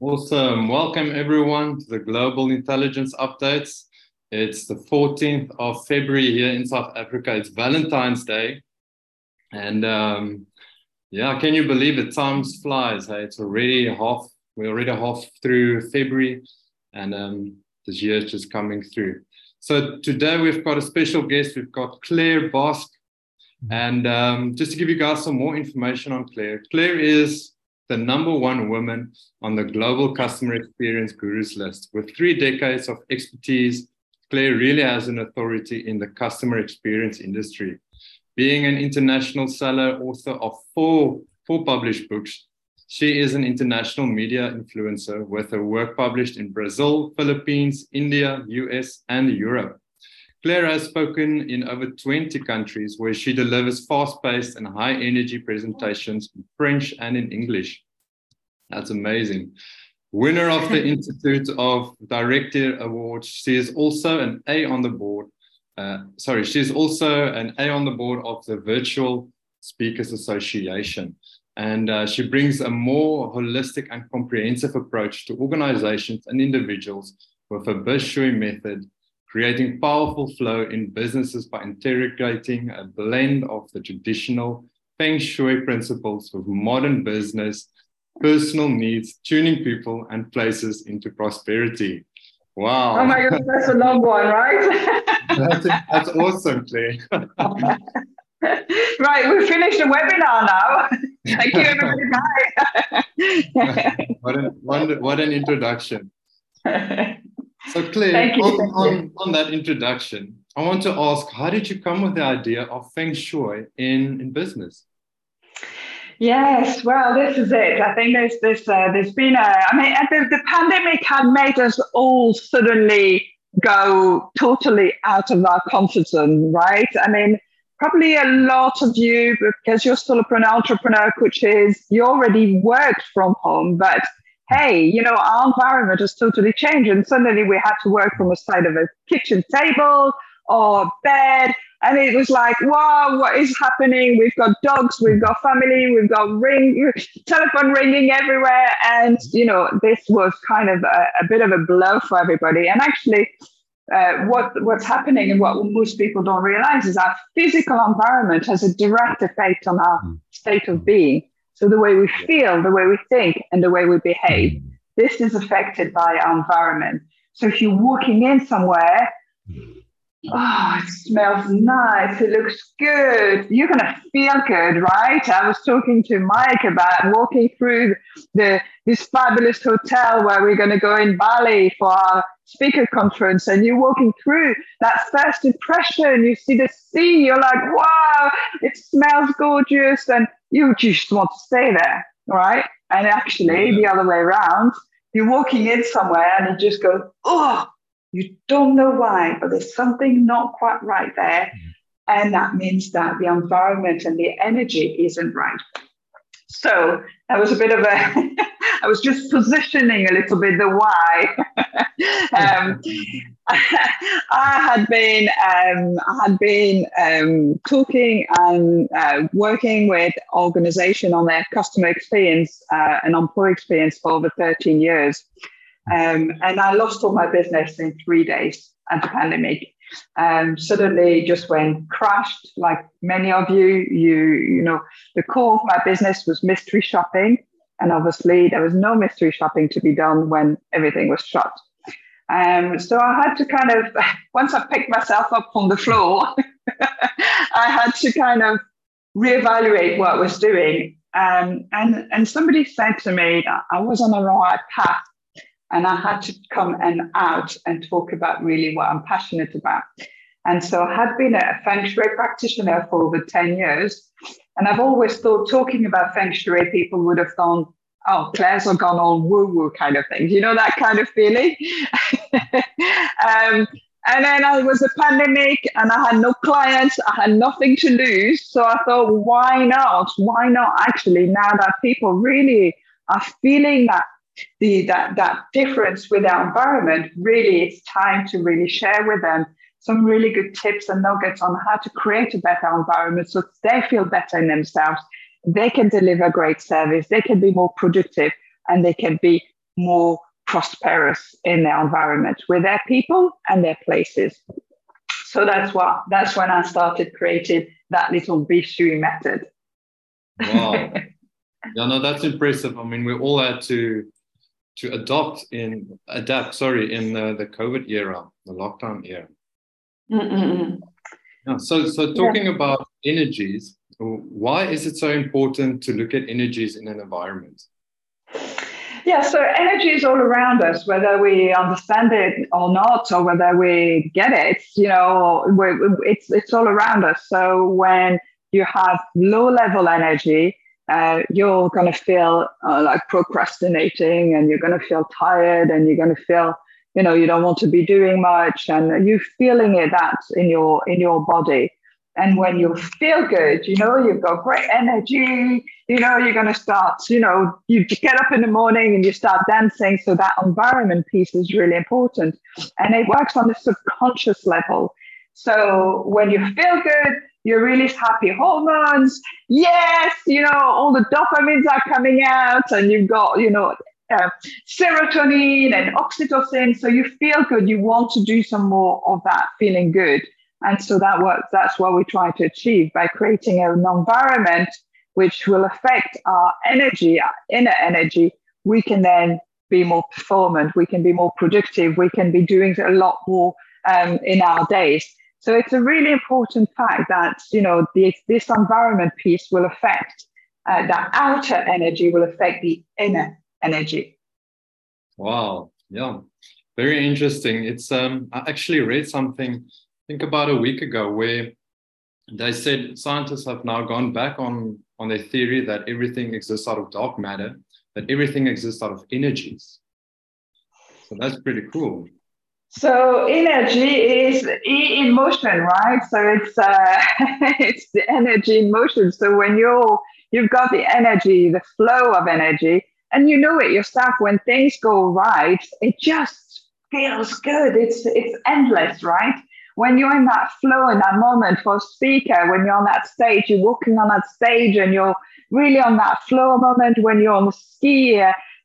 Awesome. Welcome everyone to the Global Intelligence Updates. It's the 14th of February here in South Africa. It's Valentine's Day. And um, yeah, can you believe it? Time flies. Hey, it's already half, we're already half through February and um, this year is just coming through. So today we've got a special guest. We've got Claire Boscq. And um, just to give you guys some more information on Claire, Claire is the number one woman on the Global Customer Experience Gurus list. With three decades of expertise, Claire really has an authority in the customer experience industry. Being an international seller, author of four, four published books, she is an international media influencer with her work published in Brazil, Philippines, India, US, and Europe. Claire has spoken in over 20 countries where she delivers fast paced and high energy presentations in French and in English. That's amazing. Winner of the Institute of Director Awards. She is also an A on the board. Uh, sorry, she's also an A on the board of the Virtual Speakers Association. And uh, she brings a more holistic and comprehensive approach to organizations and individuals with a Bishui method creating powerful flow in businesses by integrating a blend of the traditional Feng Shui principles with modern business, personal needs, tuning people and places into prosperity. Wow. Oh my God, that's a long one, right? that's, that's awesome, Claire. right, we've finished the webinar now. Thank you, everybody. Bye. what, an, what an introduction. So, Claire, you, on, on, on, that introduction, I want to ask how did you come with the idea of Feng Shui in, in business? Yes, well, this is it. I think there's this. Uh, there's been a. I mean, the, the pandemic had made us all suddenly go totally out of our comfort zone, right? I mean, probably a lot of you, because you're still an entrepreneur, which is you already worked from home, but hey, you know, our environment has totally changed. And suddenly we had to work from a side of a kitchen table or bed. And it was like, wow, what is happening? We've got dogs, we've got family, we've got ring, telephone ringing everywhere. And, you know, this was kind of a, a bit of a blow for everybody. And actually, uh, what, what's happening and what most people don't realize is our physical environment has a direct effect on our hmm. state of being. So the way we feel, the way we think, and the way we behave, mm. this is affected by our environment. So if you're walking in somewhere, oh, it smells nice, it looks good, you're going to feel good, right? I was talking to Mike about walking through the this fabulous hotel where we're going to go in Bali for our speaker conference and you're walking through that first impression, you see the sea, you're like, wow, it smells gorgeous, and you just want to stay there, right? And actually, the other way around, you're walking in somewhere and you just go, oh, you don't know why, but there's something not quite right there. Mm. And that means that the environment and the energy isn't right. So that was a bit of a, I was just positioning a little bit the why. um, I had been, um, I had been um, talking and uh, working with organization on their customer experience uh, and employee experience for over 13 years. Um, and I lost all my business in three days at the pandemic um, suddenly just went crashed like many of you you you know the core of my business was mystery shopping. And obviously there was no mystery shopping to be done when everything was shut. Um, so i had to kind of once i picked myself up from the floor i had to kind of reevaluate what i was doing. Um, and and somebody said to me that i was on the right path and I had to come and out and talk about really what I'm passionate about. And so I had been a Feng Shui practitioner for over 10 years. And I've always thought talking about Feng Shui, people would have gone, oh, Claire's are gone all woo woo kind of thing. You know, that kind of feeling. um, and then I was a pandemic and I had no clients, I had nothing to lose. So I thought, why not? Why not actually, now that people really are feeling that the that that difference with our environment, really it's time to really share with them some really good tips and nuggets on how to create a better environment so they feel better in themselves. They can deliver great service, they can be more productive, and they can be more prosperous in their environment with their people and their places. So that's what that's when I started creating that little Bishui method. Wow. yeah, no, that's impressive. I mean, we all had to to adopt in adapt, sorry, in the, the COVID era, the lockdown era. Mm-mm. Yeah, so so talking yeah. about energies, why is it so important to look at energies in an environment? Yeah, so energy is all around us, whether we understand it or not, or whether we get it. You know, it's it's all around us. So when you have low level energy, uh, you're going to feel uh, like procrastinating, and you're going to feel tired, and you're going to feel, you know, you don't want to be doing much, and you're feeling it that in your in your body. And when you feel good, you know, you've got great energy, you know, you're going to start, you know, you get up in the morning and you start dancing. So that environment piece is really important. And it works on the subconscious level. So when you feel good, you release happy hormones. Yes, you know, all the dopamines are coming out and you've got, you know, uh, serotonin and oxytocin. So you feel good. You want to do some more of that feeling good. And so that works. That's what we try to achieve by creating an environment which will affect our energy, our inner energy. We can then be more performant. We can be more productive. We can be doing a lot more um, in our days. So it's a really important fact that you know the, this environment piece will affect uh, outer energy will affect the inner energy. Wow! Yeah, very interesting. It's um, I actually read something I think about a week ago where they said scientists have now gone back on, on their theory that everything exists out of dark matter, that everything exists out of energies. So that's pretty cool. So energy is in motion, right? So it's uh, it's the energy in motion. So when you're you've got the energy, the flow of energy, and you know it yourself. When things go right, it just feels good. It's it's endless, right? when you're in that flow in that moment for speaker, when you're on that stage, you're walking on that stage and you're really on that flow moment when you're on the ski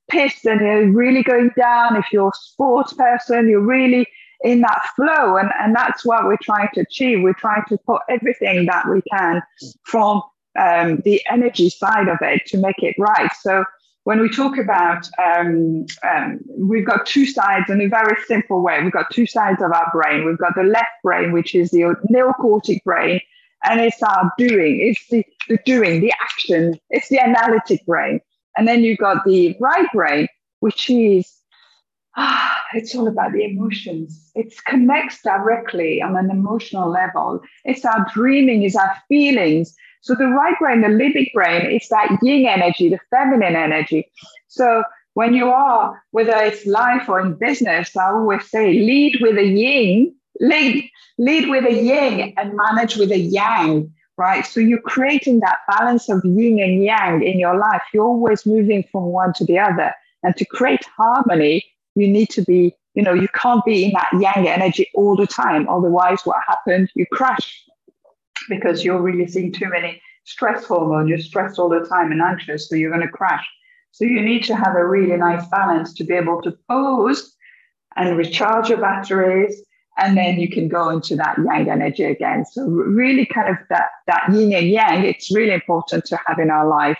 piste and you're really going down. If you're a sports person, you're really in that flow. And, and that's what we're trying to achieve. We're trying to put everything that we can from um, the energy side of it to make it right. So when we talk about, um, um, we've got two sides in a very simple way. We've got two sides of our brain. We've got the left brain, which is the neocortex brain, and it's our doing, it's the, the doing, the action, it's the analytic brain. And then you've got the right brain, which is, ah, it's all about the emotions. It connects directly on an emotional level. It's our dreaming, it's our feelings. So the right brain, the limbic brain, is that yin energy, the feminine energy. So when you are, whether it's life or in business, I always say lead with a yin, lead, lead with a yin and manage with a yang, right? So you're creating that balance of yin and yang in your life. You're always moving from one to the other. And to create harmony, you need to be, you know, you can't be in that yang energy all the time. Otherwise, what happens? You crash because you're releasing too many stress hormones. You're stressed all the time and anxious, so you're going to crash. So you need to have a really nice balance to be able to pause and recharge your batteries, and then you can go into that yang energy again. So really, kind of that that yin and yang. It's really important to have in our life.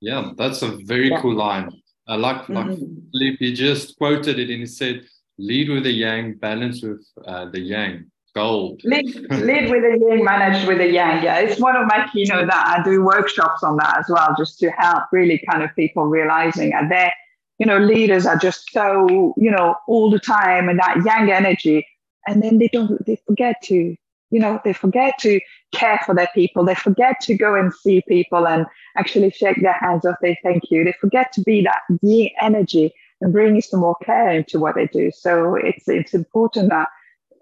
Yeah, that's a very yeah. cool line. I like like mm-hmm. Philippe, he just quoted it and he said, "Lead with the yang, balance with uh, the yang." Gold. lead, lead with the yin, manage with the yang. Yeah, it's one of my keynote that I do workshops on that as well, just to help really kind of people realizing that they're, you know, leaders are just so, you know, all the time and that yang energy. And then they don't, they forget to, you know, they forget to care for their people. They forget to go and see people and actually shake their hands off, they thank you. They forget to be that yin energy and bring some more care into what they do. So it's it's important that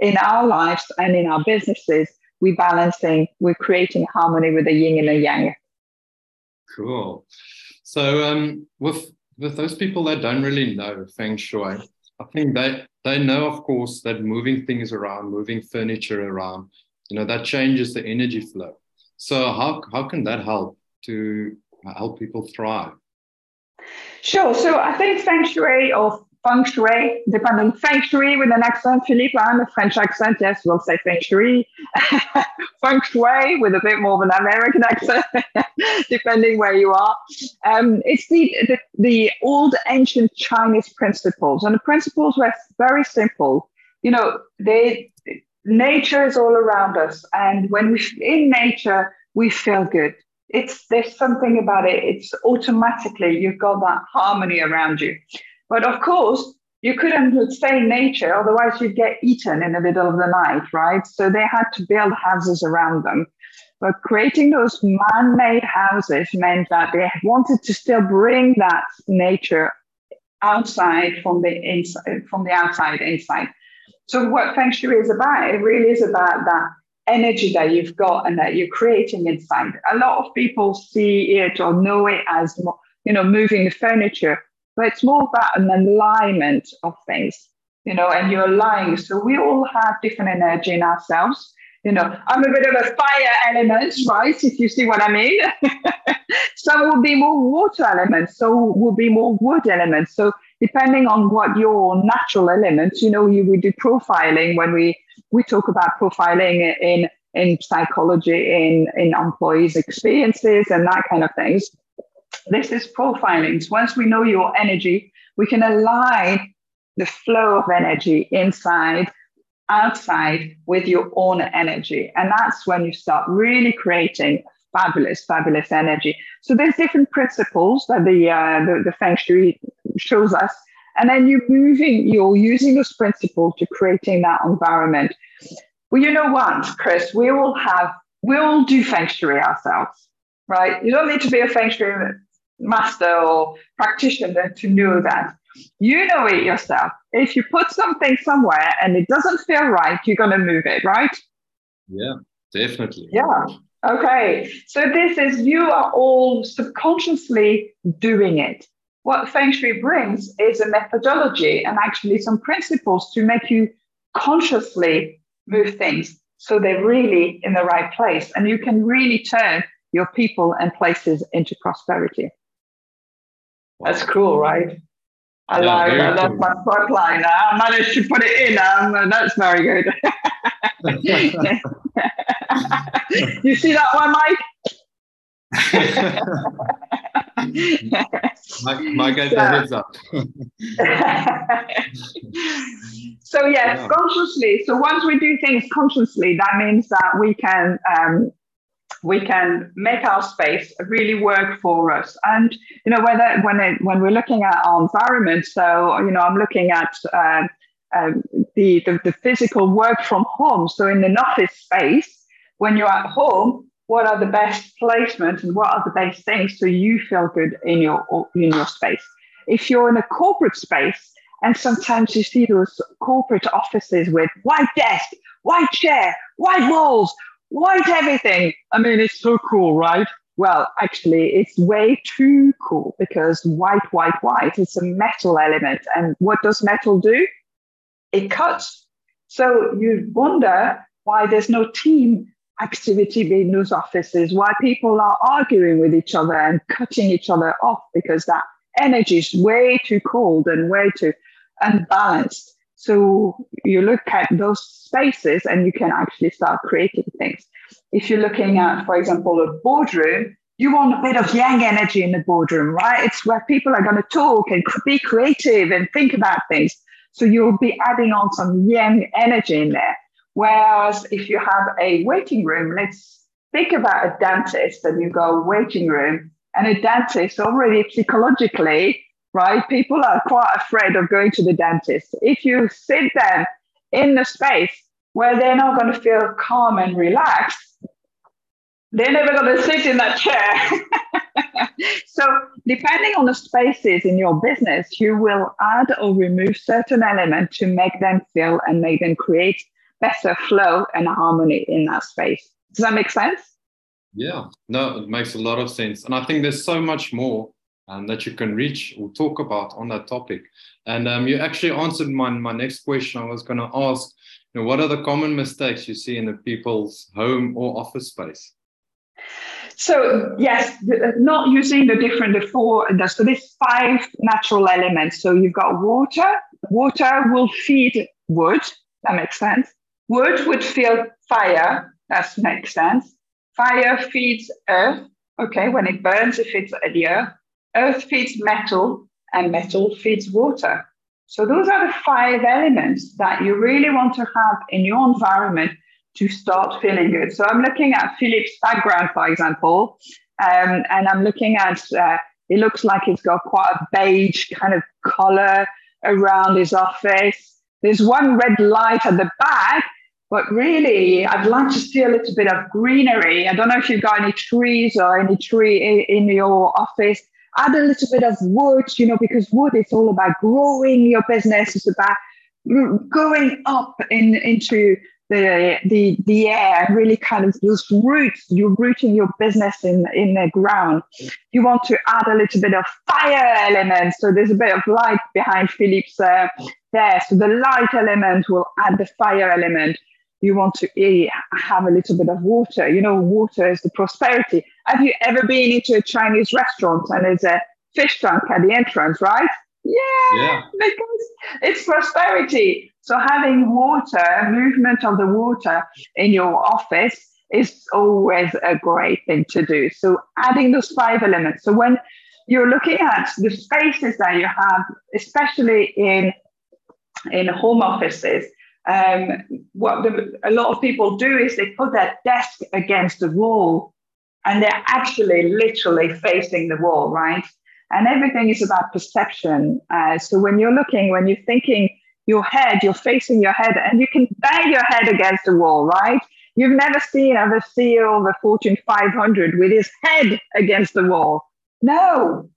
in our lives and in our businesses, we're balancing, we're creating harmony with the yin and the yang. Cool. So um, with with those people that don't really know feng shui, I think they they know, of course, that moving things around, moving furniture around, you know, that changes the energy flow. So how how can that help to help people thrive? Sure. So I think feng shui or feng shui, depending feng shui with an accent, Philippe, I'm a French accent. Yes, we'll say feng shui. feng shui with a bit more of an American accent, depending where you are. Um, it's the, the, the old ancient Chinese principles, and the principles were very simple. You know, they nature is all around us, and when we're in nature, we feel good. It's there's something about it. It's automatically you've got that harmony around you. But of course, you couldn't stay in nature, otherwise you'd get eaten in the middle of the night, right? So they had to build houses around them. But creating those man-made houses meant that they wanted to still bring that nature outside from the inside, from the outside inside. So what Feng Shui is about, it really is about that energy that you've got and that you're creating inside. A lot of people see it or know it as, you know, moving the furniture, but it's more about an alignment of things, you know, and you're aligning. So we all have different energy in ourselves. You know, I'm a bit of a fire element, right? If you see what I mean. Some will be more water elements, so will be more wood elements. So depending on what your natural elements, you know, you we do profiling when we we talk about profiling in in psychology, in in employees' experiences and that kind of things. This is profiling. So once we know your energy, we can align the flow of energy inside, outside with your own energy. And that's when you start really creating fabulous, fabulous energy. So there's different principles that the, uh, the, the Feng Shui shows us. And then you're moving, you're using those principles to creating that environment. Well, you know what, Chris, we all have, we all do Feng Shui ourselves, right? You don't need to be a Feng Shui master or practitioner to know that. You know it yourself. If you put something somewhere and it doesn't feel right, you're going to move it, right? Yeah, definitely. Yeah. Okay. So this is you are all subconsciously doing it. What Feng Shui brings is a methodology and actually some principles to make you consciously move things so they're really in the right place and you can really turn your people and places into prosperity. Wow. That's cool, right? I yeah, like that. That's my plug line. I managed to put it in. Um, that's very good. you see that one, Mike? Mike, Mike so, the heads up. so yes, yeah. consciously. So once we do things consciously, that means that we can um, we can make our space really work for us. And you know whether when it, when we're looking at our environment, so you know I'm looking at uh, the, the the physical work from home. So in an office space, when you're at home, what are the best placements and what are the best things so you feel good in your in your space if you're in a corporate space and sometimes you see those corporate offices with white desk white chair white walls white everything? I mean it's so cool right? Well actually it's way too cool because white white white it's a metal element. And what does metal do? It cuts. So you wonder why there's no team activity in those offices, why people are arguing with each other and cutting each other off because that energy is way too cold and way too unbalanced. So you look at those spaces and you can actually start creating things. If you're looking at, for example, a boardroom, you want a bit of yang energy in the boardroom, right? It's where people are going to talk and be creative and think about things. So you'll be adding on some yang energy in there. Whereas if you have a waiting room, let's think about a dentist and you go waiting room and a dentist already psychologically, right? People are quite afraid of going to the dentist. If you sit them in the space where they're not going to feel calm and relaxed, they're never going to sit in that chair. so, depending on the spaces in your business, you will add or remove certain elements to make them feel and make them create better flow and harmony in that space. Does that make sense? Yeah, no, it makes a lot of sense. And I think there's so much more um, that you can reach or talk about on that topic. And um, you actually answered my, my next question. I was going to ask, you know, what are the common mistakes you see in the people's home or office space? So yes, not using the different the four. So there's five natural elements. So you've got water. Water will feed wood. That makes sense. Wood would feed fire. That makes sense. Fire feeds earth. Okay, when it burns, it feeds the earth. Earth feeds metal, and metal feeds water. So those are the five elements that you really want to have in your environment to start feeling good. So I'm looking at Philip's background, for example, um, and I'm looking at uh, it looks like it's got quite a beige kind of color around his office. There's one red light at the back, but really, I'd like to see a little bit of greenery. I don't know if you've got any trees or any tree in, in your office. Add a little bit of wood, you know, because wood is all about growing your business. It's about going up in, into the the the air really kind of those roots you're rooting your business in in the ground. You want to add a little bit of fire element so there's a bit of light behind philip's uh, there. So the light element will add the fire element you want to eh, have a little bit of water you know water is the prosperity have you ever been into a chinese restaurant and there's a fish tank at the entrance right yeah, yeah. because it's prosperity so having water, movement of the water in your office is always a great thing to do. So adding those five elements. So when you're looking at the spaces that you have, especially in in home offices, um, what the, a lot of people do is they put their desk against the wall, and they're actually literally facing the wall, right? And everything is about perception. Uh, so when you're looking, when you're thinking your head, you're facing your head, and you can bang your head against the wall, right? You've never seen a CEO of a Fortune 500 with his head against the wall. No,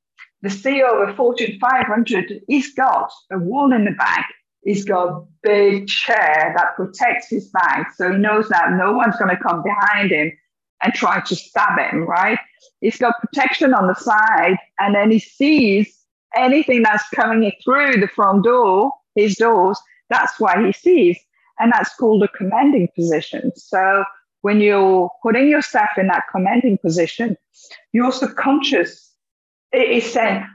the CEO of a Fortune 500, he's got a wall in the back. He's got a big chair that protects his back. So he knows that no one's going to come behind him and try to stab him, right? He's got protection on the side. And then he sees anything that's coming through the front door his doors, that's why he sees. And that's called a commanding position. So when you're putting yourself in that commanding position, your subconscious is saying,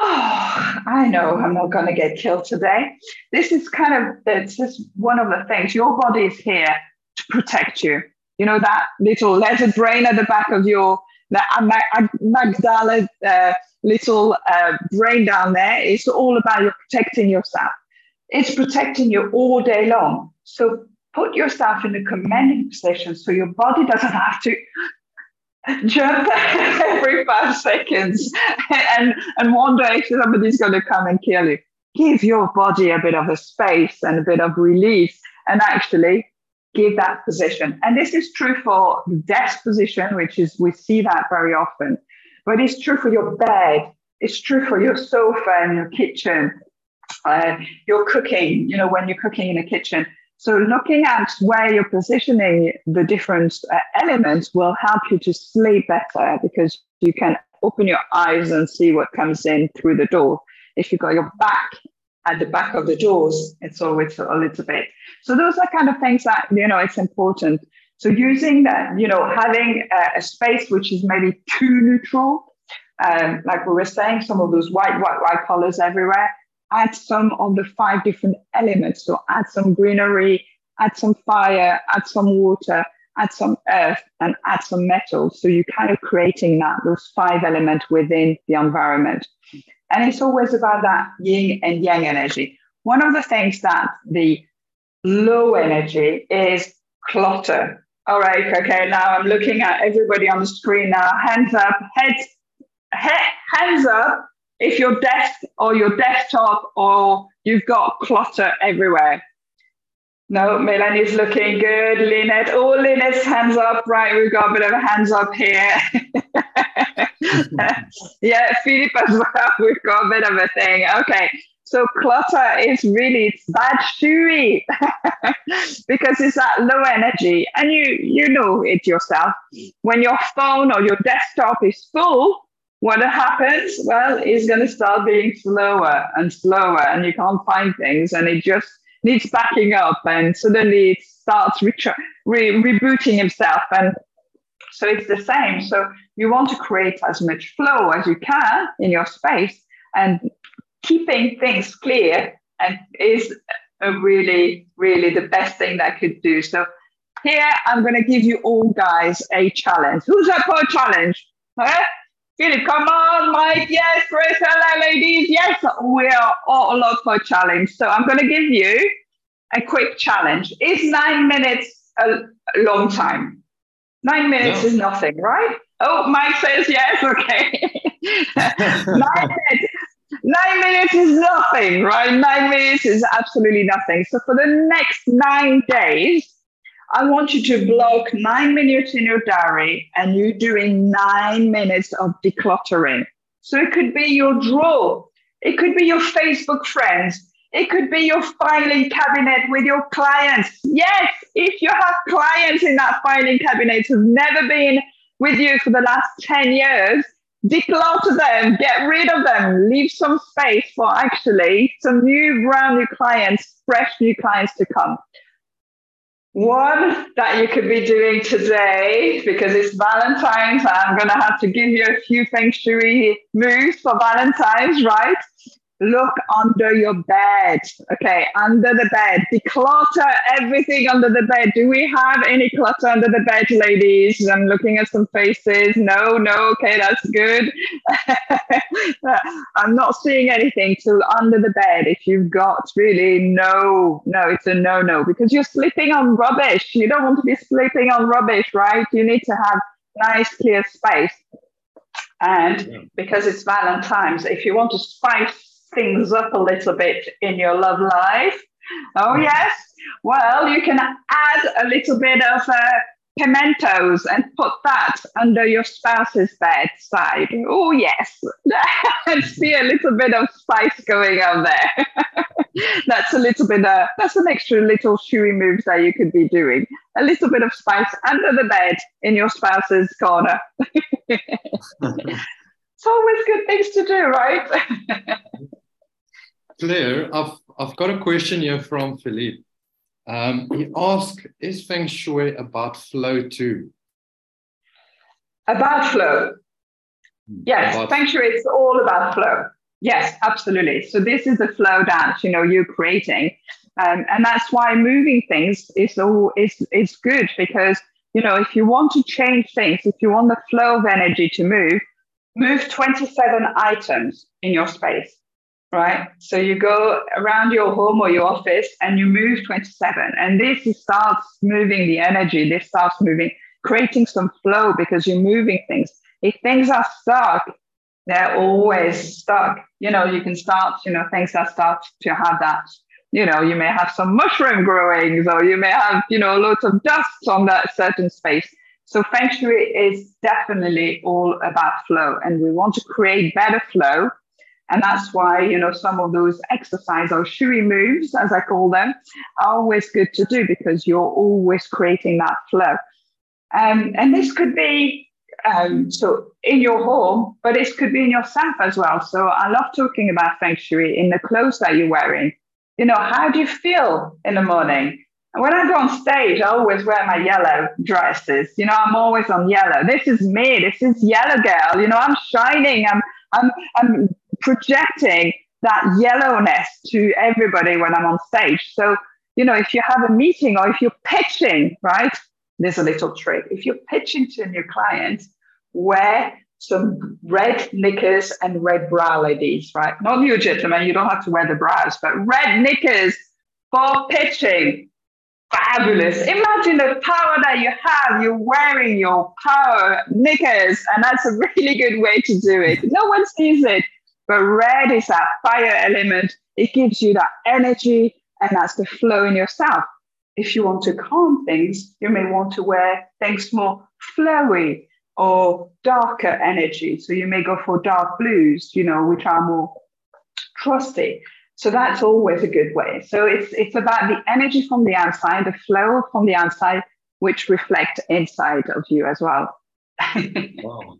Oh, I know I'm not going to get killed today. This is kind of, it's just one of the things. Your body is here to protect you. You know that little letter brain at the back of your the amygdala uh, little uh, brain down there. It's all about you protecting yourself. It's protecting you all day long. So put yourself in a commanding position so your body doesn't have to jump every five seconds and, and wonder if somebody's going to come and kill you. Give your body a bit of a space and a bit of release and actually give that position. And this is true for the desk position, which is we see that very often, but it's true for your bed. It's true for your sofa and your kitchen uh, you're cooking, you know, when you're cooking in a kitchen. So looking at where you're positioning the different uh, elements will help you to sleep better because you can open your eyes and see what comes in through the door. If you've got your back at the back of the doors, it's always a little bit. So those are kind of things that, you know, it's important. So using that, you know, having a, a space which is maybe too neutral, um, like we were saying, some of those white, white, white colors everywhere, add some of the five different elements. So add some greenery, add some fire, add some water, add some earth, and add some metal. So you're kind of creating that, those five elements within the environment. And it's always about that yin and yang energy. One of the things that the low energy is clutter. All right, okay, now I'm looking at everybody on the screen now. Hands up, heads, he- hands up if your desk or your desktop or you've got clutter everywhere. No, Melanie's looking good. Lynette, oh, Lynette's hands up. Right, we've got a bit of a hands up here. yeah, Philip as well. We've got a bit of a thing. Okay, so clutter is really bad shui because it's that low energy, and you you know it yourself. When your phone or your desktop is full, what happens? Well, it's going to start being slower and slower, and you can't find things, and it just needs backing up, and suddenly it starts re- re- rebooting himself. And So it's the same. So you want to create as much flow as you can in your space and keeping things clear and is a really, really the best thing that I could do. So here I'm going to give you all guys a challenge. Who's up for a challenge? Huh? Philip, come on, Mike. Yes, Chris, hello, ladies. Yes, we are all up for a challenge. So I'm going to give you a quick challenge. Is nine minutes a long time? Nine minutes no. is nothing, right? Oh, Mike says yes. Okay. nine minutes. Nine minutes is nothing, right? Nine minutes is absolutely nothing. So for the next nine days, I want you to block nine minutes in your diary and you're doing nine minutes of decluttering. So it could be your drawer, it could be your Facebook friends, it could be your filing cabinet with your clients. Yes, if you have clients in that filing cabinet who've never been with you for the last 10 years, declutter them, get rid of them, leave some space for actually some new, brand new clients, fresh new clients to come. One that you could be doing today because it's Valentine's. I'm going to have to give you a few feng shui moves for Valentine's, right? Look under your bed. Okay, under the bed. Declutter everything under the bed. Do we have any clutter under the bed, ladies? I'm looking at some faces. No, no, okay, that's good. I'm not seeing anything till under the bed. If you've got really no, no, it's a no, no, because you're sleeping on rubbish. You don't want to be sleeping on rubbish, right? You need to have nice, clear space. And because it's Valentine's, if you want to spice things up a little bit in your love life. Oh, yes. Well, you can add a little bit of uh, pimentos and put that under your spouse's bedside. Oh, yes. I see a little bit of spice going on there. that's a little bit, uh, that's an extra little shui moves that you could be doing. A little bit of spice under the bed in your spouse's corner. it's always good things to do, right? Claire, I've, I've got a question here from Philippe. Um, he asked, is Feng Shui about flow too? About flow. Hmm, yes, about Feng Shui is all about flow. Yes, absolutely. So this is the flow that you know, you're creating. Um, and that's why moving things is all is is good because you know if you want to change things, if you want the flow of energy to move, move 27 items in your space right? So you go around your home or your office and you move 27. And this starts moving the energy. This starts moving, creating some flow because you're moving things. If things are stuck, they're always stuck. You know, you can start, you know, things that start to have that. You know, you may have some mushroom growings or you may have, you know, lots of dust on that certain space. So Feng Shui is definitely all about flow and we want to create better flow and that's why, you know, some of those exercise or shui moves, as I call them, are always good to do because you're always creating that flow. Um, and this could be um, so in your home, but this could be in yourself as well. So I love talking about feng shui in the clothes that you're wearing. You know, how do you feel in the morning? And when I go on stage, I always wear my yellow dresses. You know, I'm always on yellow. This is me. This is yellow girl. You know, I'm shining. I'm I'm I'm projecting that yellowness to everybody when I'm on stage. So, you know, if you have a meeting or if you're pitching, right? There's a little trick. If you're pitching to a new client, wear some red knickers and red bra ladies, right? Not you, gentlemen, you don't have to wear the bras, but red knickers for pitching. Fabulous. Imagine the power that you have. You're wearing your power knickers, and that's a really good way to do it. No one sees it, but red is that fire element. It gives you that energy and that's the flow in yourself. If you want to calm things, you may want to wear things more flowy or darker energy. So you may go for dark blues, you know, which are more trusty. So that's always a good way. So it's it's about the energy from the outside, the flow from the outside, which reflect inside of you as well. wow.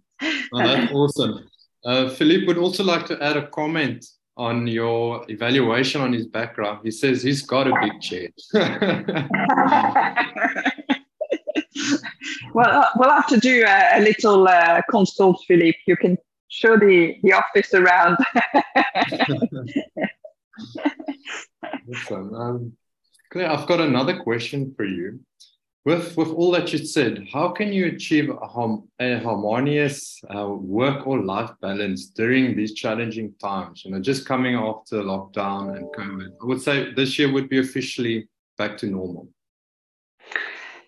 well that's awesome. Uh, Philippe would also like to add a comment on your evaluation on his background. He says he's got a big chair. well, uh, we'll have to do a, a little uh, consult, Philippe. You can show the, the office around. awesome. Um, Claire, I've got another question for you. With, with all that you said, how can you achieve a, hum, a harmonious uh, work or life balance during these challenging times? You know, just coming after lockdown and COVID. I would say this year would be officially back to normal.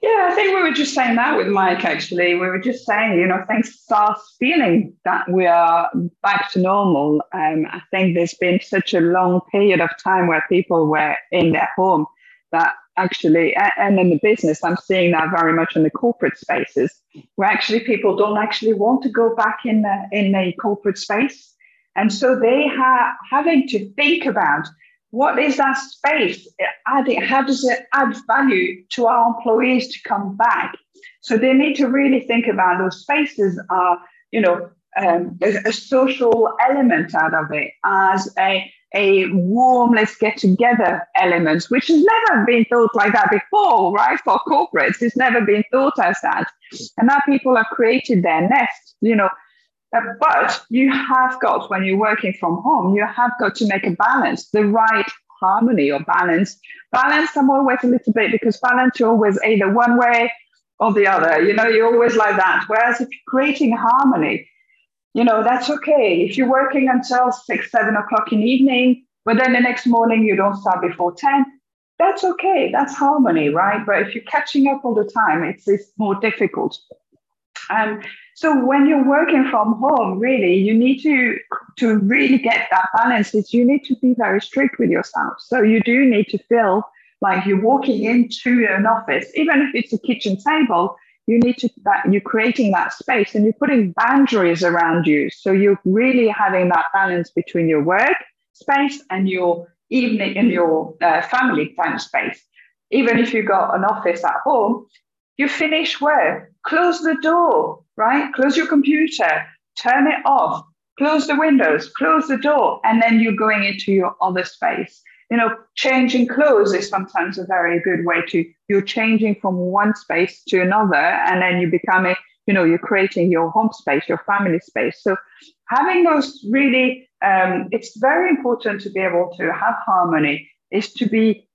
Yeah, I think we were just saying that with Mike, actually. We were just saying, you know, things start feeling that we are back to normal. Um, I think there's been such a long period of time where people were in their home that actually, and in the business, I'm seeing that very much in the corporate spaces, where actually people don't actually want to go back in the, in a corporate space. And so they are having to think about what is that space? How does it add value to our employees to come back? So they need to really think about those spaces are, you know, um, a, social element out of it as a, a warm, let's get together element, which has never been thought like that before, right? For corporates, it's never been thought as that. And now people have created their nest, you know. Uh, but you have got, when you're working from home, you have got to make a balance, the right harmony or balance. Balance, I'm always a little bit because balance, you're always either one way or the other. You know, you're always like that. Whereas if you're creating harmony, you know, that's okay. If you're working until six, seven o'clock in the evening, but then the next morning you don't start before 10, that's okay. That's harmony, right? But if you're catching up all the time, it's, it's more difficult. Um, so when you're working from home, really, you need to to really get that balance. Is you need to be very strict with yourself. So you do need to feel like you're walking into an office, even if it's a kitchen table you need to that you're creating that space and you're putting boundaries around you. So you're really having that balance between your work space and your evening and your uh, family time space. Even if you've got an office at home you finish work close the door right? Close your computer turn it off close the windows close the door and then you're going into your other space you know, changing clothes is sometimes a very good way to, you're changing from one space to another, and then you become a, you know, you're creating your home space, your family space. So having those really, um, it's very important to be able to have harmony, is to be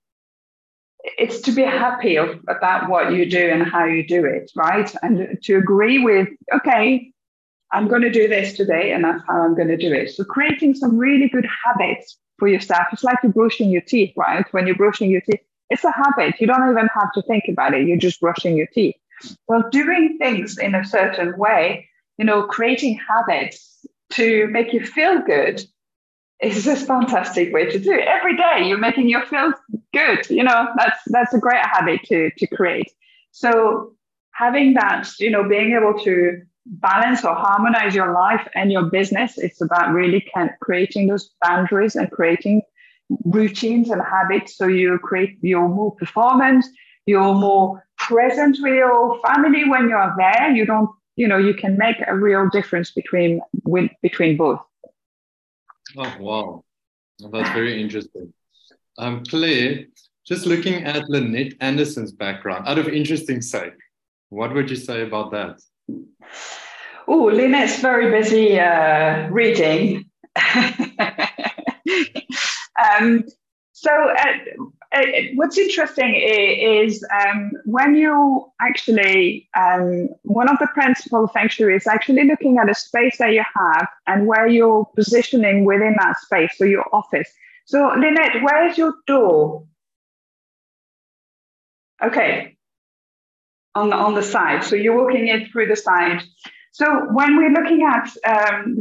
it's to be happy about what you do and how you do it, right? And to agree with, okay, I'm going to do this today, and that's how I'm going to do it. So creating some really good habits for your staff. It's like you're brushing your teeth, right? When you're brushing your teeth, it's a habit. You don't even have to think about it. You're just brushing your teeth. Well, doing things in a certain way, you know, creating habits to make you feel good is a fantastic way to do it. Every day you're making you feel good. You know, that's that's a great habit to to create. So having that, you know, being able to balance or harmonize your life and your business. It's about really creating those boundaries and creating routines and habits so you create your more performance, you're more present with your family when you're there. You don't, you know, you can make a real difference between with, between both. Oh wow, that's very interesting. Um, Claire, just looking at Lynette Anderson's background, out of interesting sake, what would you say about that? Oh, Lynette's very busy uh, reading. um, so, uh, uh, what's interesting is, um, when you actually, um, one of the principal feng shui is actually looking at a space that you have and where you're positioning within that space, so your office. So, Lynette, where's your door? Okay, on the, on the side. So you're walking it through the side. So when we're looking at um,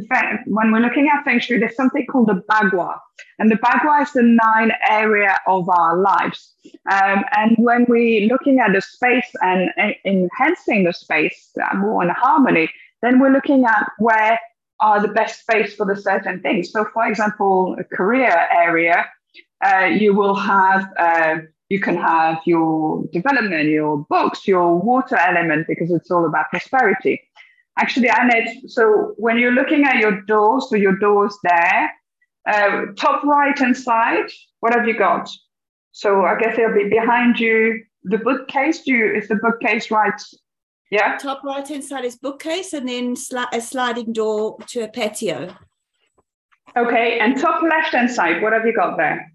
when we're looking at feng shui, there's something called the bagua, and the bagua is the nine area of our lives. Um, and when we're looking at the space and, and enhancing the space uh, more in harmony, then we're looking at where are the best space for the certain things. So, for example, a career area, uh, you will have uh, you can have your development, your books, your water element, because it's all about prosperity. Actually, Annette, so when you're looking at your doors, so your doors there, uh, top right hand side, what have you got? So I guess it'll be behind you. The bookcase, do you, is the bookcase right Yeah. Top right hand side is bookcase and then sli- a sliding door to a patio. Okay. And top left hand side, what have you got there?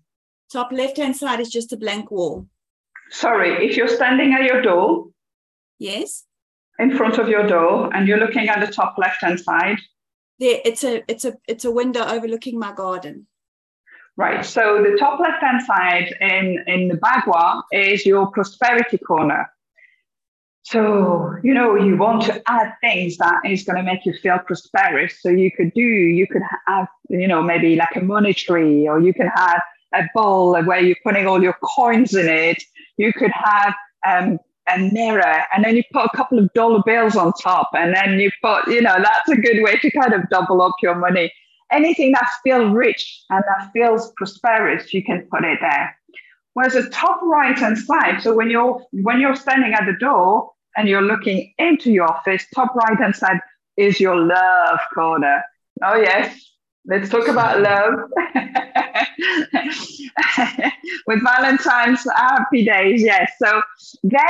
Top left hand side is just a blank wall. Sorry, if you're standing at your door, Yes. in front of your door, and you're looking at the top left hand side, There it's a it's a it's a window overlooking my garden. right? So the top left hand side in, in the Bagua is your prosperity corner. So, you know, you want to add things that is going to make you feel prosperous. So you could do, you could have, you know, maybe like a money tree, or you can have a bowl where you're putting all your coins in it. You could have um, a mirror, and then you put a couple of dollar bills on top, and then you put, you know, that's a good way to kind of double up your money. Anything that feels rich and that feels prosperous, you can put it there. Whereas the top right hand side, so when you're when you're standing at the door and you're looking into your office, top right hand side is your love corner. Oh yes, let's talk about love. With Valentine's happy days, yes. So there,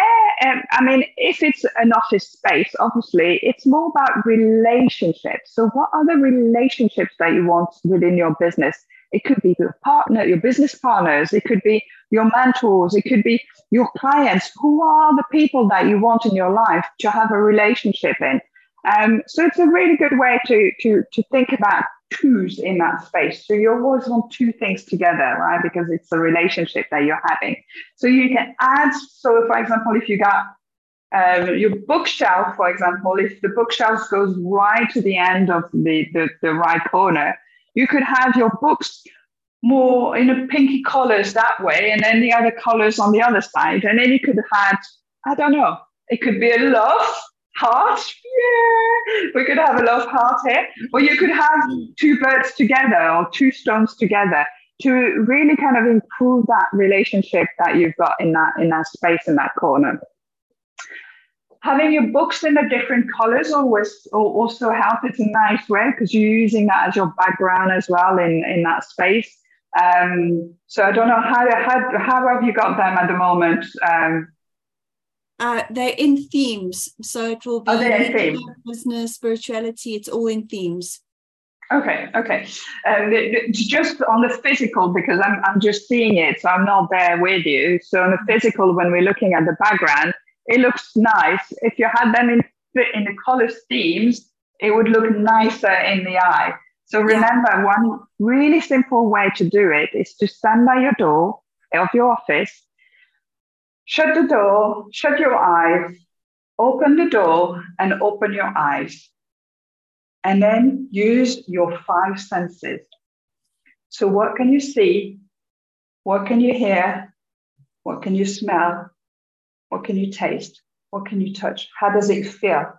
um, I mean, if it's an office space, obviously it's more about relationships. So what are the relationships that you want within your business? It could be your partner, your business partners. It could be your mentors. It could be your clients. Who are the people that you want in your life to have a relationship in? Um, so it's a really good way to to to think about twos in that space. So you always want two things together, right? Because it's a relationship that you're having. So you can add. So for example, if you got um, your bookshelf, for example, if the bookshelf goes right to the end of the, the, the right corner, you could have your books more in a pinky colors that way, and then the other colors on the other side. And then you could have, I don't know, it could be a love heart. Yeah, we could have a love heart here, or you could have two birds together or two stones together to really kind of improve that relationship that you've got in that in that space in that corner having your books in the different colors always also help. It's a nice way because you're using that as your background as well in, in that space. Um, so I don't know how, how how have you got them at the moment? Um, Uh, they're in themes, so it will be Are they in theme? business, spirituality. It's all in themes. okay, okay. Um, the- just on the physical because I'm I'm just seeing it, so I'm not there with you. So on the physical, when we're looking at the background, it looks nice. If you had them in in the color themes, it would look nicer in the eye. So remember, one really simple way to do it is to stand by your door of your office, shut the door, shut your eyes, open the door, and open your eyes. And then use your five senses. So, what can you see? What can you hear? What can you smell? What can you taste? What can you touch? How does it feel?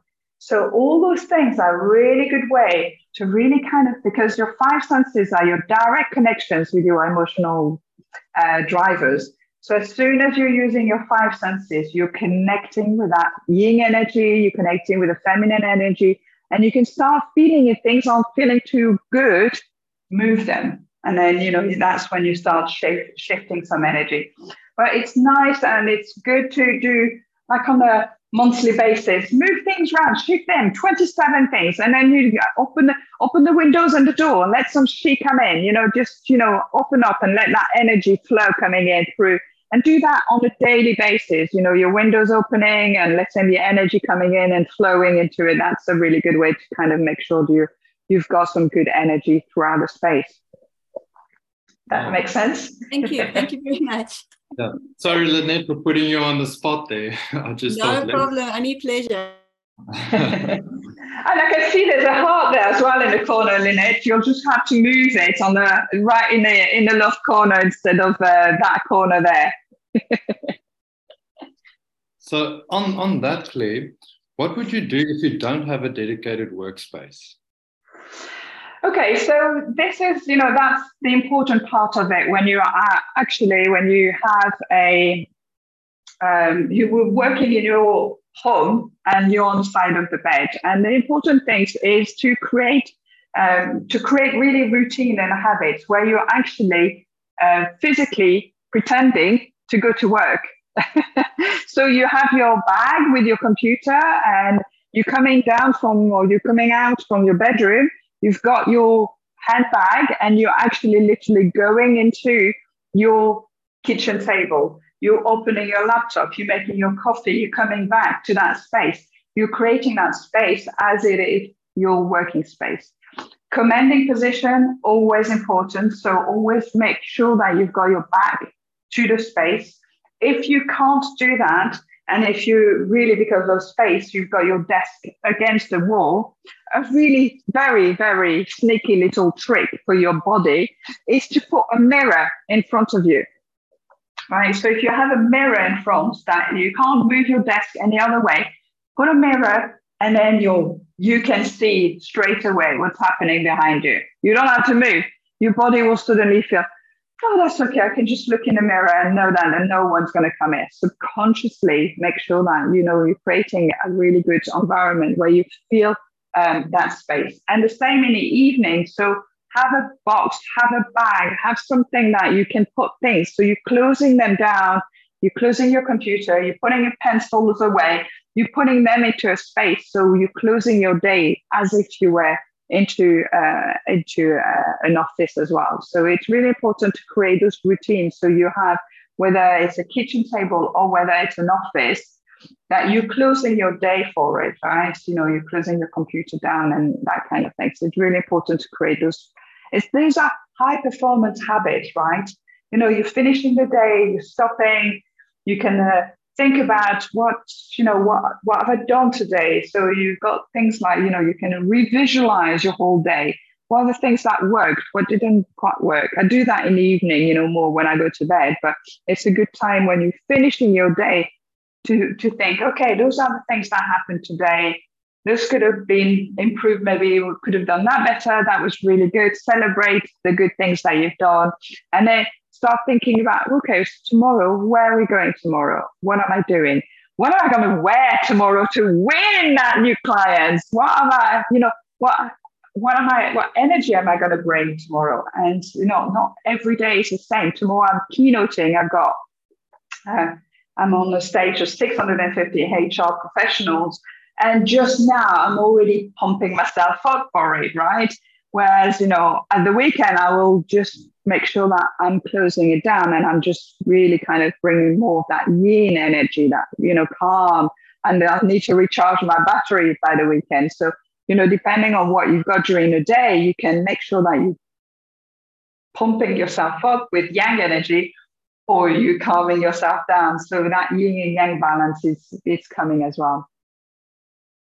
So all those things are a really good way to really kind of because your five senses are your direct connections with your emotional uh, drivers. So as soon as you're using your five senses, you're connecting with that yin energy, you're connecting with the feminine energy, and you can start feeling if things aren't feeling too good, move them. And then, you know, that's when you start shift, shifting some energy. But it's nice and it's good to do like on a monthly basis, move things around, shift them, 27 things, and then you open the open the windows and the door, and let some chi come in, you know, just you know, open up and let that energy flow coming in through. And do that on a daily basis. You know, your windows opening and letting the energy coming in and flowing into it. That's a really good way to kind of make sure that you you've got some good energy throughout the space. That makes sense. Thank you. Thank you very much. Yeah. Sorry, Lynette, for putting you on the spot there. I just No thought, let- problem. Any pleasure. And I can see there's a heart there as well in the corner, Lynette. You'll just have to move it on the right in the in the left corner instead of uh, that corner there. so on on that, Claire, what would you do if you don't have a dedicated workspace? Okay, so this is, you know, that's the important part of it when you are actually, when you have a, um, you were working in your home and you're on the side of the bed. And the important thing is to create, um, to create really routine and habits where you're actually uh, physically pretending to go to work. so you have your bag with your computer and you're coming down from or you're coming out from your bedroom. You've got your handbag and you're actually literally going into your kitchen table. You're opening your laptop. You're making your coffee. You're coming back to that space. You're creating that space as it is your working space. Commanding position always important. So always make sure that you've got your back to the space if you can't do that and if you really, because of space, you've got your desk against the wall, a really very, very sneaky little trick for your body is to put a mirror in front of you. Right. So if you have a mirror in front that you can't move your desk any other way, put a mirror and then you'll you can see straight away what's happening behind you. You don't have to move. Your body will suddenly feel, oh, that's okay. I can just look in the mirror and know that and no one's going to come in. Subconsciously make sure that, you know, you're creating a really good environment where you feel um, that space. And the same in the evening. So have a box, have a bag, have something that you can put things. So you're closing them down, you're closing your computer, you're putting your pencils away, you're putting them into a space. So you're closing your day as if you were into uh, into uh, an office as well. So it's really important to create those routines. So you have whether it's a kitchen table or whether it's an office that you're closing your day for it, right? You know, you're closing your computer down and that kind of thing. So it's really important to create those. It's these are high performance habits, right? You know, you're finishing the day, you're stopping, you can uh, think about what you know what what have i done today? So you've got things like you know you can revisualize your whole day. What are the things that worked? What didn't quite work? I do that in the evening you know more when i go to bed but it's a good time when you're finishing your day to to think okay those are the things that happened today. This could have been improved. Maybe we could have done that better. That was really good. Celebrate the good things that you've done. And then start thinking about okay, tomorrow, where are we going tomorrow? What am I doing? What am I going to wear tomorrow to win that new clients? What am I, you know, what what am I, what energy am I going to bring tomorrow? And you know, not every day is the same. Tomorrow I'm keynoting. I've got uh, I'm on the stage of 650 HR professionals. And just now I'm already pumping myself up for it, right? Whereas, you know, at the weekend, I will just make sure that I'm closing it down and I'm just really kind of bringing more of that yin energy, that, you know, calm. And I need to recharge my battery by the weekend. So, you know, depending on what you've got during the day, you can make sure that you're pumping yourself up with yang energy or you calming yourself down. So that yin and yang balance is, is coming as well.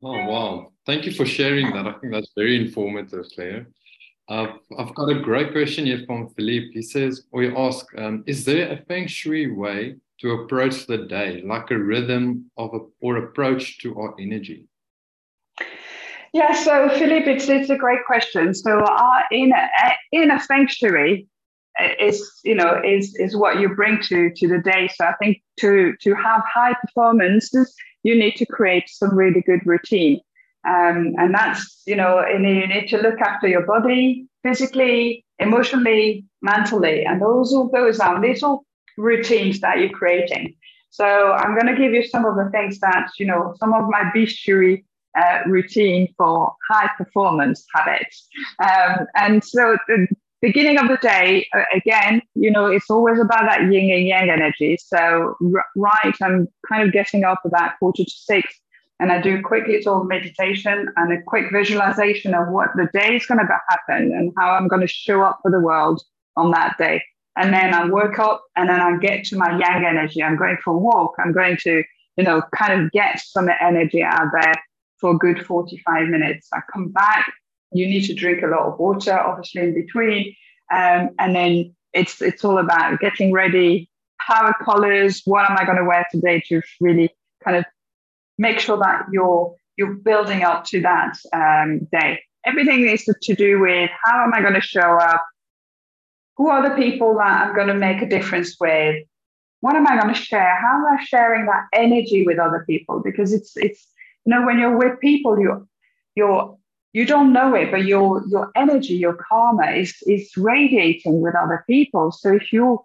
Oh, wow. Thank you for sharing that. I think that's very informative, Claire. I've got a great question here from Philippe. He says, or he asks, um, is there a feng shui way to approach the day, like a rhythm of a, or approach to our energy? Yeah, so Philippe, it's, it's a great question. So uh, in, a, a feng shui, is you know is is what you bring to to the day so i think to to have high performances you need to create some really good routine um, and that's, you know, you need to look after your body physically, emotionally, mentally. And those all goes. These are routines that you're creating. So I'm going to give you some of the things that, you know, some of my bistoury uh, routine for high performance habits. Um, and so the beginning of the day, uh, again, you know, it's always about that yin and yang energy. So, right, I'm kind of getting up about quarter to six and I do a quick little meditation and a quick visualization of what the day is going to happen and how I'm going to show up for the world on that day. And then I work up and then I get to my yang energy. I'm going for a walk. I'm going to, you know, kind of get some energy out there for a good 45 minutes. I come back. You need to drink a lot of water, obviously, in between. Um, and then it's it's all about getting ready, power colors. What am I going to wear today to really kind of make sure that you're you're building up to that um, day. Everything is to do with how am I going to show up? Who are the people that I'm going to make a difference with? What am I going to share? How am I sharing that energy with other people? Because it's it's you know when you're with people, you you're you don't know it, but your your energy, your karma is is radiating with other people. So if you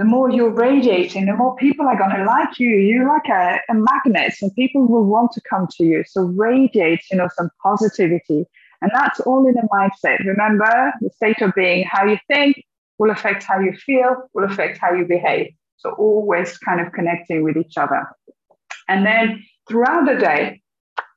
the more you're radiating, the more people are going to like you. You're like a, a magnet, and people will want to come to you. So radiate, you know, some positivity. And that's all in the mindset. Remember, the state of being, how you think will affect how you feel, will affect how you behave. So always kind of connecting with each other. And then throughout the day,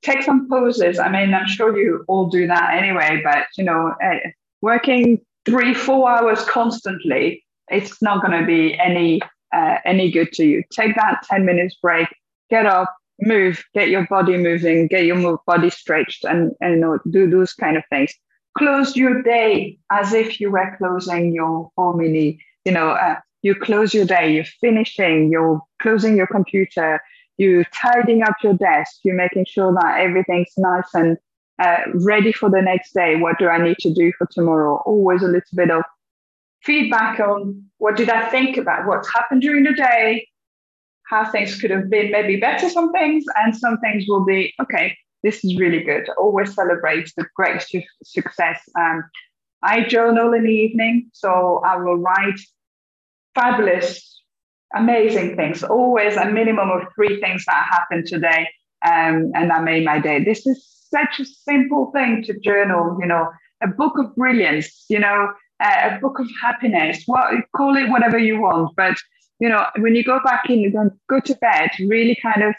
take some poses. I mean, I'm sure you all do that anyway, but you know, uh, working three, four hours constantly, it's not going to be any uh, any good to you. Take that 10 minutes break, get up, move, get your body moving, get your body stretched, and, and you know, do those kind of things. Close your day as if you were closing your home mini. You know, uh, you close your day, you're finishing, you're closing your computer, you're tidying up your desk, you're making sure that everything's nice and uh, ready for the next day. What do I need to do for tomorrow? Always a little bit of feedback on what did I think about what's happened during the day, how things could have been maybe better, some things, and some things will be okay. This is really good. Always celebrate the great su- success. Um, I journal in the evening, so I will write fabulous, amazing things. Always a minimum of three things that happened today, um, and that made my day. This is such a simple thing to journal. You know, a book of brilliance. You know, a book of happiness. What call it whatever you want, but you know, when you go back in, go to bed, really kind of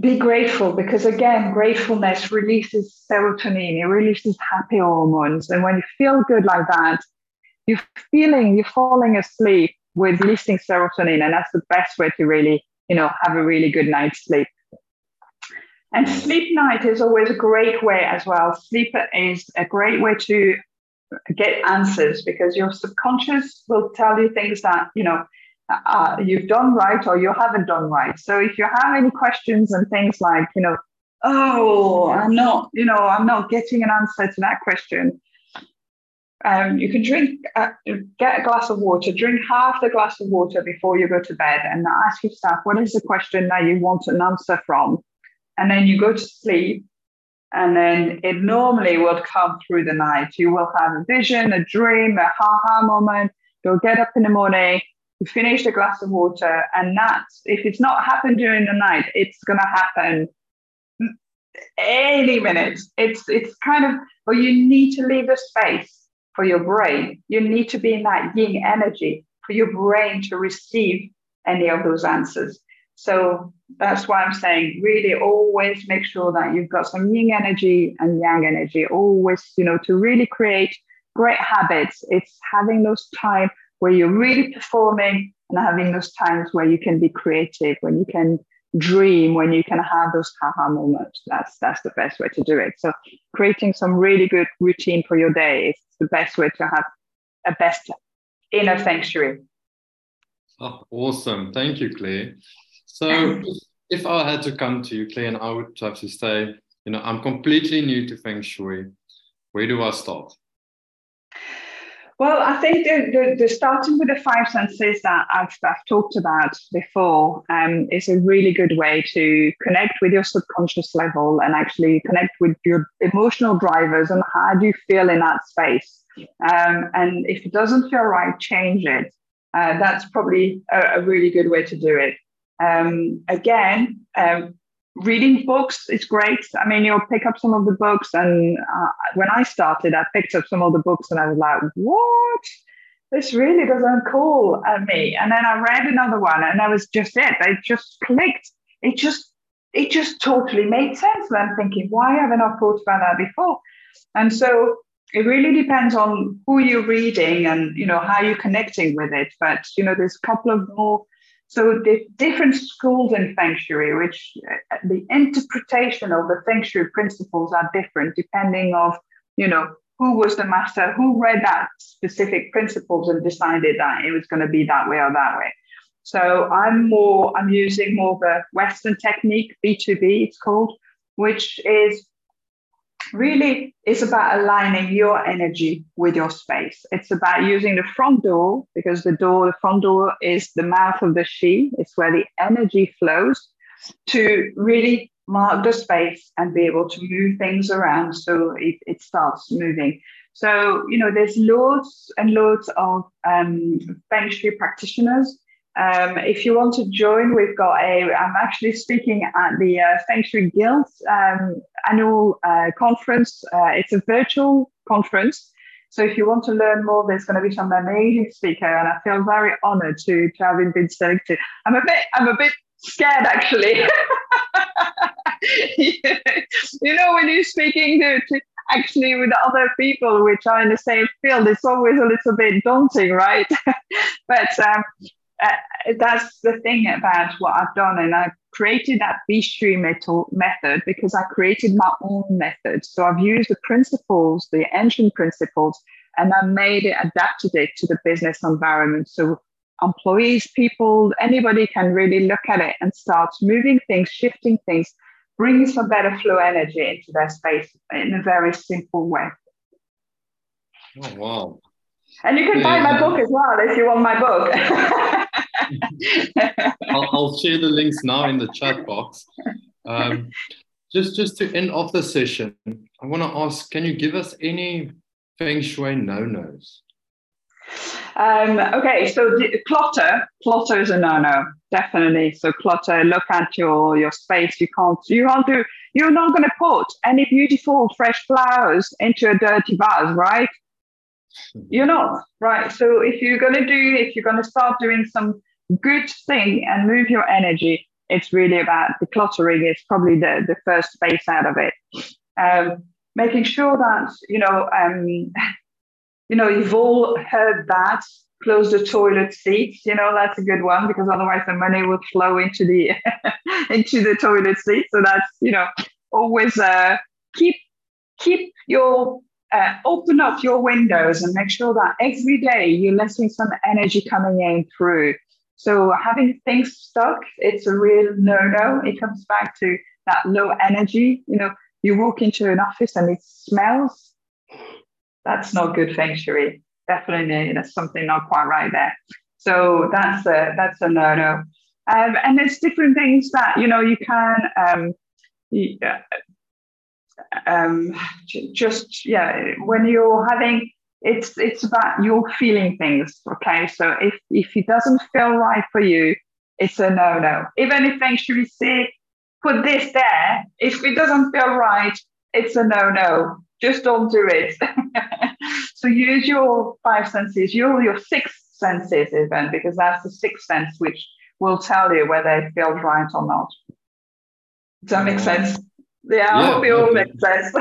be grateful because again, gratefulness releases serotonin, it releases happy hormones, and when you feel good like that, you're feeling you're falling asleep with releasing serotonin, and that's the best way to really, you know, have a really good night's sleep. And sleep night is always a great way as well. Sleep is a great way to get answers because your subconscious will tell you things that you know uh, you've done right or you haven't done right. So if you have any questions and things like you know, oh, I'm not, you know, I'm not getting an answer to that question. Um, you can drink, uh, get a glass of water, drink half the glass of water before you go to bed, and ask yourself what is the question that you want an answer from, and then you go to sleep and then it normally will come through the night. You will have a vision, a dream, a ha ha moment. You'll get up in the morning, you finish a glass of water, and that's if it's not happened during the night, it's gonna happen any minute. It's it's kind of well, you need to leave a space for your brain. You need to be in that yin energy for your brain to receive any of those answers. So that's why I'm saying really always make sure that you've got some yin energy and yang energy. Always, you know, to really create great habits. It's having those time where you're really performing and having those times where you can be creative, when you can dream, when you can have those haha moments. That's that's the best way to do it. So creating some really good routine for your day is the best way to have a best inner sanctuary. Oh, awesome. Thank you, Claire. So if I had to come to you, and I would have to say, you know, I'm completely new to Feng Shui, where do I start? Well, I think the, the, the, starting with the five senses that I've, I've talked about before um, is a really good way to connect with your subconscious level and actually connect with your emotional drivers and how do you feel in that space. Um, and if it doesn't feel right, change it. Uh, that's probably a, a, really good way to do it. Um, again, um, reading books is great. I mean, you'll pick up some of the books, and uh, when I started, I picked up some of the books, and I was like, "What? This really doesn't call at me." And then I read another one, and that was just it. It just clicked. It just, it just totally made sense. And I'm thinking, why have I not thought about that before? And so it really depends on who you're reading and you know how you're connecting with it. But you know, there's a couple of more so the different schools in Feng Shui, which uh, the interpretation of the Feng Shui principles are different depending of, you know, who was the master, who read that specific principles and decided that it was going to be that way or that way. So I'm more, I'm using more the Western technique, BTB it's called, which is really is about aligning your energy with your space. It's about using the front door because the door, the front door is the mouth of the chi. It's where the energy flows to really mark the space and be able to move things around so it, it starts moving. So, you know, there's loads and loads of um, Feng Shui practitioners. Um, if you want to join, we've got a, I'm actually speaking at the uh, Feng Shui Guild um, annual uh, conference. Uh, it's a virtual conference. So if you want to learn more, there's going to be some amazing speaker, and I feel very honored to, to having been selected. I'm a bit, I'm a bit scared actually. you know, when you're speaking to, to actually with other people which are in the same field, it's always a little bit daunting, right? but um, uh, that's the thing about what I've done, and I've created that Bistri method because I created my own method. So I've used the principles, the ancient principles, and I made it, adapted it to the business environment. So employees, people, anybody can really look at it and start moving things, shifting things, bringing some better flow energy into their space in a very simple way. Oh, wow. And you can buy my book as well if you want my book. I'll, I'll, share the links now in the chat box. Um, just, just to end off the session, I want to ask can you give us any feng shui no nos? Um, okay, so clutter, clutter is a no-no, definitely. So clutter, look at your your space. You can't, you can't do. You're not going to put any beautiful fresh flowers into a dirty vase, right? You're not, right? So if you're going to do, if you're going to start doing some good thing and move your energy, it's really about decluttering. It's probably the the first space out of it. Um, making sure that you know um, you know, you've all heard that. Close the toilet seats. You know, that's a good one because otherwise the money will flow into the into the toilet seat. So that's you know always uh, keep keep your uh, open up your windows and make sure that every day you're letting some energy coming in through. So having things stuck, it's a real no-no. It comes back to that low energy. You know, you walk into an office and it smells that's not good feng shui. Definitely, that's something not quite right there. So that's a that's a no no. Um, and there's different things that you know you can um, uh, um, just yeah when you're having it's it's about you're feeling things okay so if if it doesn't feel right for you it's a no no even if feng shui say put this there if it doesn't feel right it's a no no just don't do it. so use your five senses, your your six senses even, because that's the sixth sense which will tell you whether it feels right or not. Does that make sense? Yeah, I hope it all makes sense.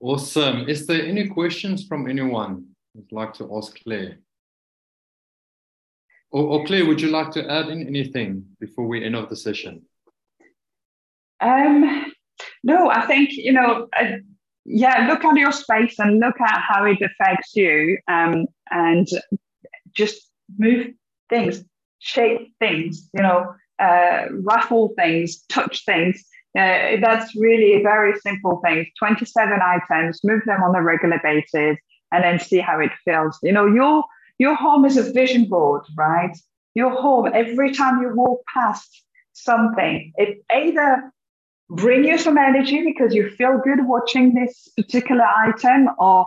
awesome. Is there any questions from anyone who'd like to ask Claire? Or, or Claire, would you like to add in anything before we end of the session? Um, no, I think, you know, uh, yeah, look at your space and look at how it affects you um, and just move things, shape things, you know, uh, things, touch things. Uh, that's really a very simple thing. 27 items, move them on a regular basis and then see how it feels. You know, your your home is a vision board, right? Your home, every time you walk past something, it either bring you some energy because you feel good watching this particular item or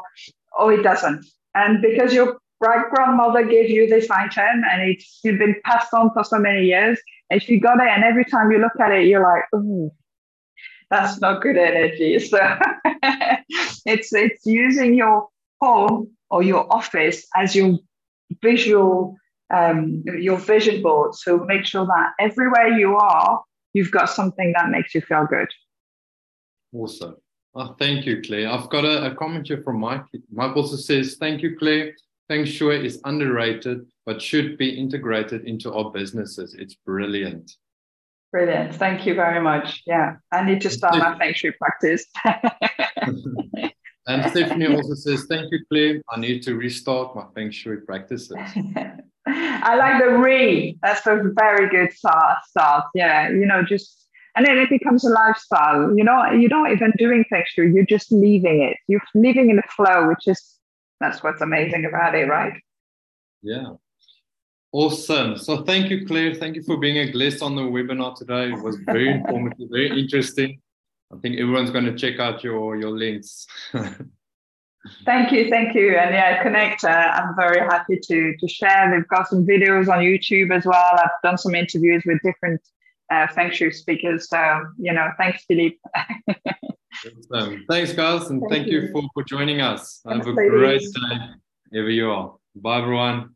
or it doesn't and because your great grandmother gave you this item and it's been passed on for so many years if you got it and every time you look at it you're like that's not good energy so it's it's using your home or your office as your visual um, your vision board so make sure that everywhere you are you've got something that makes you feel good. Awesome. Oh, thank you, Claire. I've got a, a comment here from Mike. Mike also says, Thank you, Claire. Feng Shui is underrated, but should be integrated into our businesses. It's brilliant. Brilliant. Thank you very much. Yeah, I need to start my Feng Shui practice. and Stephanie also says, Thank you, Claire. I need to restart my Feng Shui practices. I like the re. That's a very good start. Start. Yeah, you know, just and then it becomes a lifestyle. You know, you're not even doing feng shui. You're just leaving it. You're living in the flow, which is that's what's amazing about it, right? Yeah. Awesome. So thank you, Claire. Thank you for being a guest on the webinar today. It was very informative, very interesting. I think everyone's going to check out your your links. thank you, thank you, and yeah, connect. Uh, I'm very happy to to share. We've got some videos on YouTube as well. I've done some interviews with different uh, feng shui speakers. So you know, thanks, Philippe. awesome. Thanks, guys, and thank, thank you. you, for for joining us. Have a great day, wherever you are. Bye, everyone.